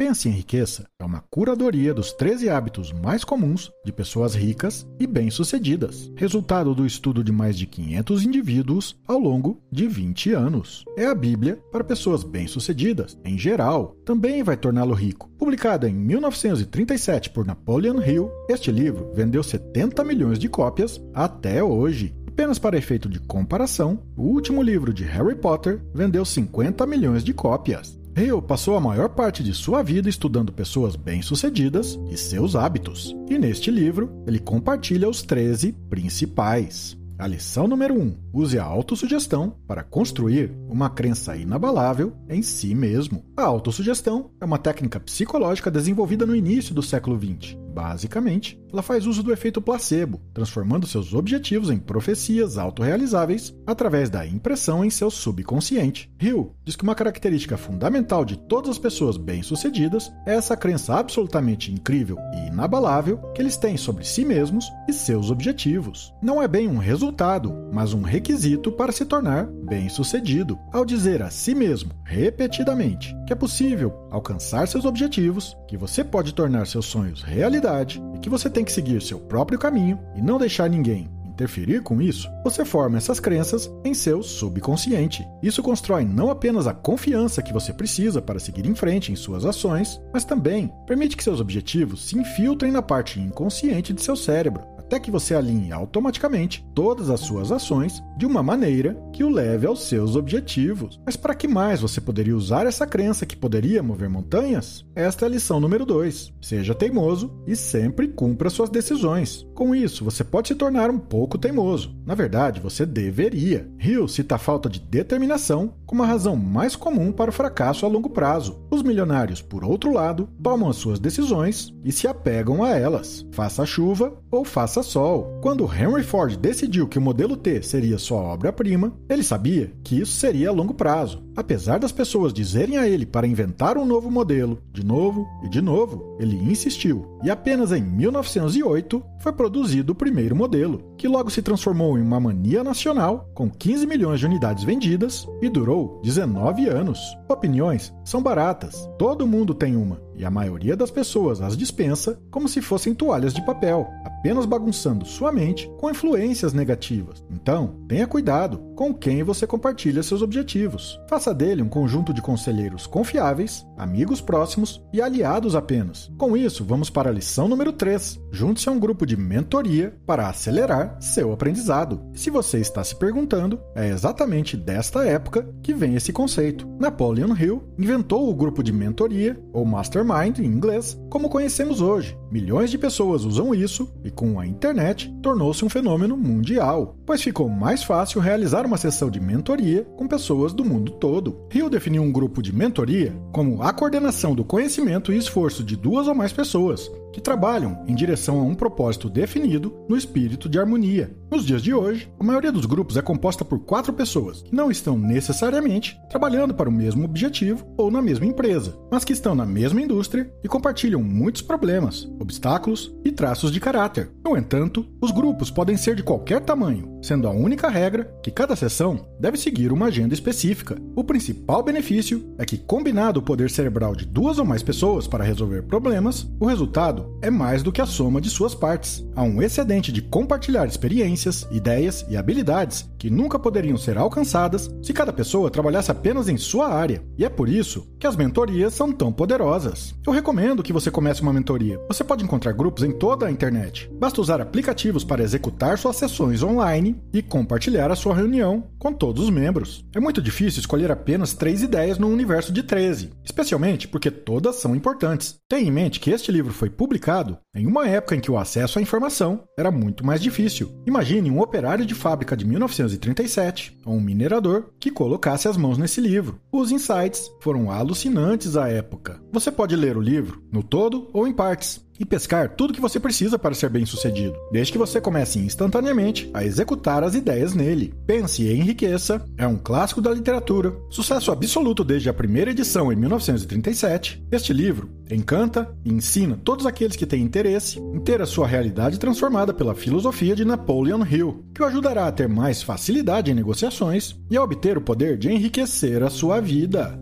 Pense em Riqueza é uma curadoria dos 13 hábitos mais comuns de pessoas ricas e bem-sucedidas, resultado do estudo de mais de 500 indivíduos ao longo de 20 anos. É a Bíblia para pessoas bem-sucedidas, em geral, também vai torná-lo rico. Publicada em 1937 por Napoleon Hill, este livro vendeu 70 milhões de cópias até hoje. Apenas para efeito de comparação, o último livro de Harry Potter vendeu 50 milhões de cópias. Hill passou a maior parte de sua vida estudando pessoas bem-sucedidas e seus hábitos, e neste livro ele compartilha os 13 principais. A lição número 1: use a autossugestão para construir uma crença inabalável em si mesmo. A autossugestão é uma técnica psicológica desenvolvida no início do século XX. Basicamente, ela faz uso do efeito placebo, transformando seus objetivos em profecias autorrealizáveis através da impressão em seu subconsciente. Hill diz que uma característica fundamental de todas as pessoas bem-sucedidas é essa crença absolutamente incrível e inabalável que eles têm sobre si mesmos e seus objetivos. Não é bem um resultado, mas um requisito para se tornar bem-sucedido. Ao dizer a si mesmo, repetidamente, que é possível alcançar seus objetivos, que você pode tornar seus sonhos realidade. E que você tem que seguir seu próprio caminho e não deixar ninguém interferir com isso, você forma essas crenças em seu subconsciente. Isso constrói não apenas a confiança que você precisa para seguir em frente em suas ações, mas também permite que seus objetivos se infiltrem na parte inconsciente de seu cérebro, até que você alinhe automaticamente todas as suas ações de uma maneira que o leve aos seus objetivos. Mas para que mais você poderia usar essa crença que poderia mover montanhas? Esta é a lição número 2. Seja teimoso e sempre cumpra suas decisões. Com isso, você pode se tornar um pouco teimoso. Na verdade, você deveria. Hill cita a falta de determinação como a razão mais comum para o fracasso a longo prazo. Os milionários, por outro lado, tomam as suas decisões e se apegam a elas. Faça chuva ou faça sol. Quando Henry Ford decidiu que o modelo T seria sua obra-prima, ele sabia que isso seria a longo prazo. Apesar das pessoas dizerem a ele para inventar um novo modelo, de novo e de novo, ele insistiu. E apenas em 1908 foi produzido o primeiro modelo, que logo se transformou em uma mania nacional, com 15 milhões de unidades vendidas e durou 19 anos. Opiniões são baratas, todo mundo tem uma, e a maioria das pessoas as dispensa como se fossem toalhas de papel, apenas bagunçando sua mente com influências negativas. Então, tenha cuidado com quem você compartilha seus objetivos. Faça dele um conjunto de conselheiros confiáveis, amigos próximos e aliados apenas. Com isso, vamos para a lição número 3. Junte-se a um grupo de mentoria para acelerar seu aprendizado. Se você está se perguntando, é exatamente desta época que vem esse conceito. Napoleon Hill inventou o grupo de mentoria, ou mastermind em inglês, como conhecemos hoje. Milhões de pessoas usam isso e, com a internet, tornou-se um fenômeno mundial, pois ficou mais fácil realizar uma sessão de mentoria com pessoas do mundo todo. Hill definiu um grupo de mentoria como a coordenação do conhecimento e esforço de duas ou mais pessoas que trabalham em direção a um propósito definido no espírito de harmonia. Nos dias de hoje, a maioria dos grupos é composta por quatro pessoas que não estão necessariamente trabalhando para o mesmo objetivo ou na mesma empresa, mas que estão na mesma indústria e compartilham muitos problemas, obstáculos e traços de caráter. No entanto, os grupos podem ser de qualquer tamanho, sendo a única regra que cada sessão deve seguir uma agenda específica. O principal benefício é que, combinado o poder cerebral de duas ou mais pessoas para resolver problemas, o resultado é mais do que a soma de suas partes. Há um excedente de compartilhar experiências, ideias e habilidades que nunca poderiam ser alcançadas se cada pessoa trabalhasse apenas em sua área. E é por isso que as mentorias são tão poderosas. Eu recomendo que você comece uma mentoria. Você pode encontrar grupos em toda a internet. Basta usar aplicativos para executar suas sessões online e compartilhar a sua reunião com todos os membros. É muito difícil escolher apenas três ideias no universo de 13, especialmente porque todas são importantes. Tenha em mente que este livro foi publicado em uma época em que o acesso à informação era muito mais difícil. Imagine um operário de fábrica de 1937 ou um minerador que colocasse as mãos nesse livro. Os insights foram alucinantes à época. Você pode ler o livro no todo ou em partes e pescar tudo que você precisa para ser bem-sucedido, desde que você comece instantaneamente a executar as ideias nele. Pense e Enriqueça é um clássico da literatura, sucesso absoluto desde a primeira edição em 1937. Este livro encanta e ensina todos aqueles que têm interesse em ter a sua realidade transformada pela filosofia de Napoleon Hill, que o ajudará a ter mais facilidade em negociações e a obter o poder de enriquecer a sua vida.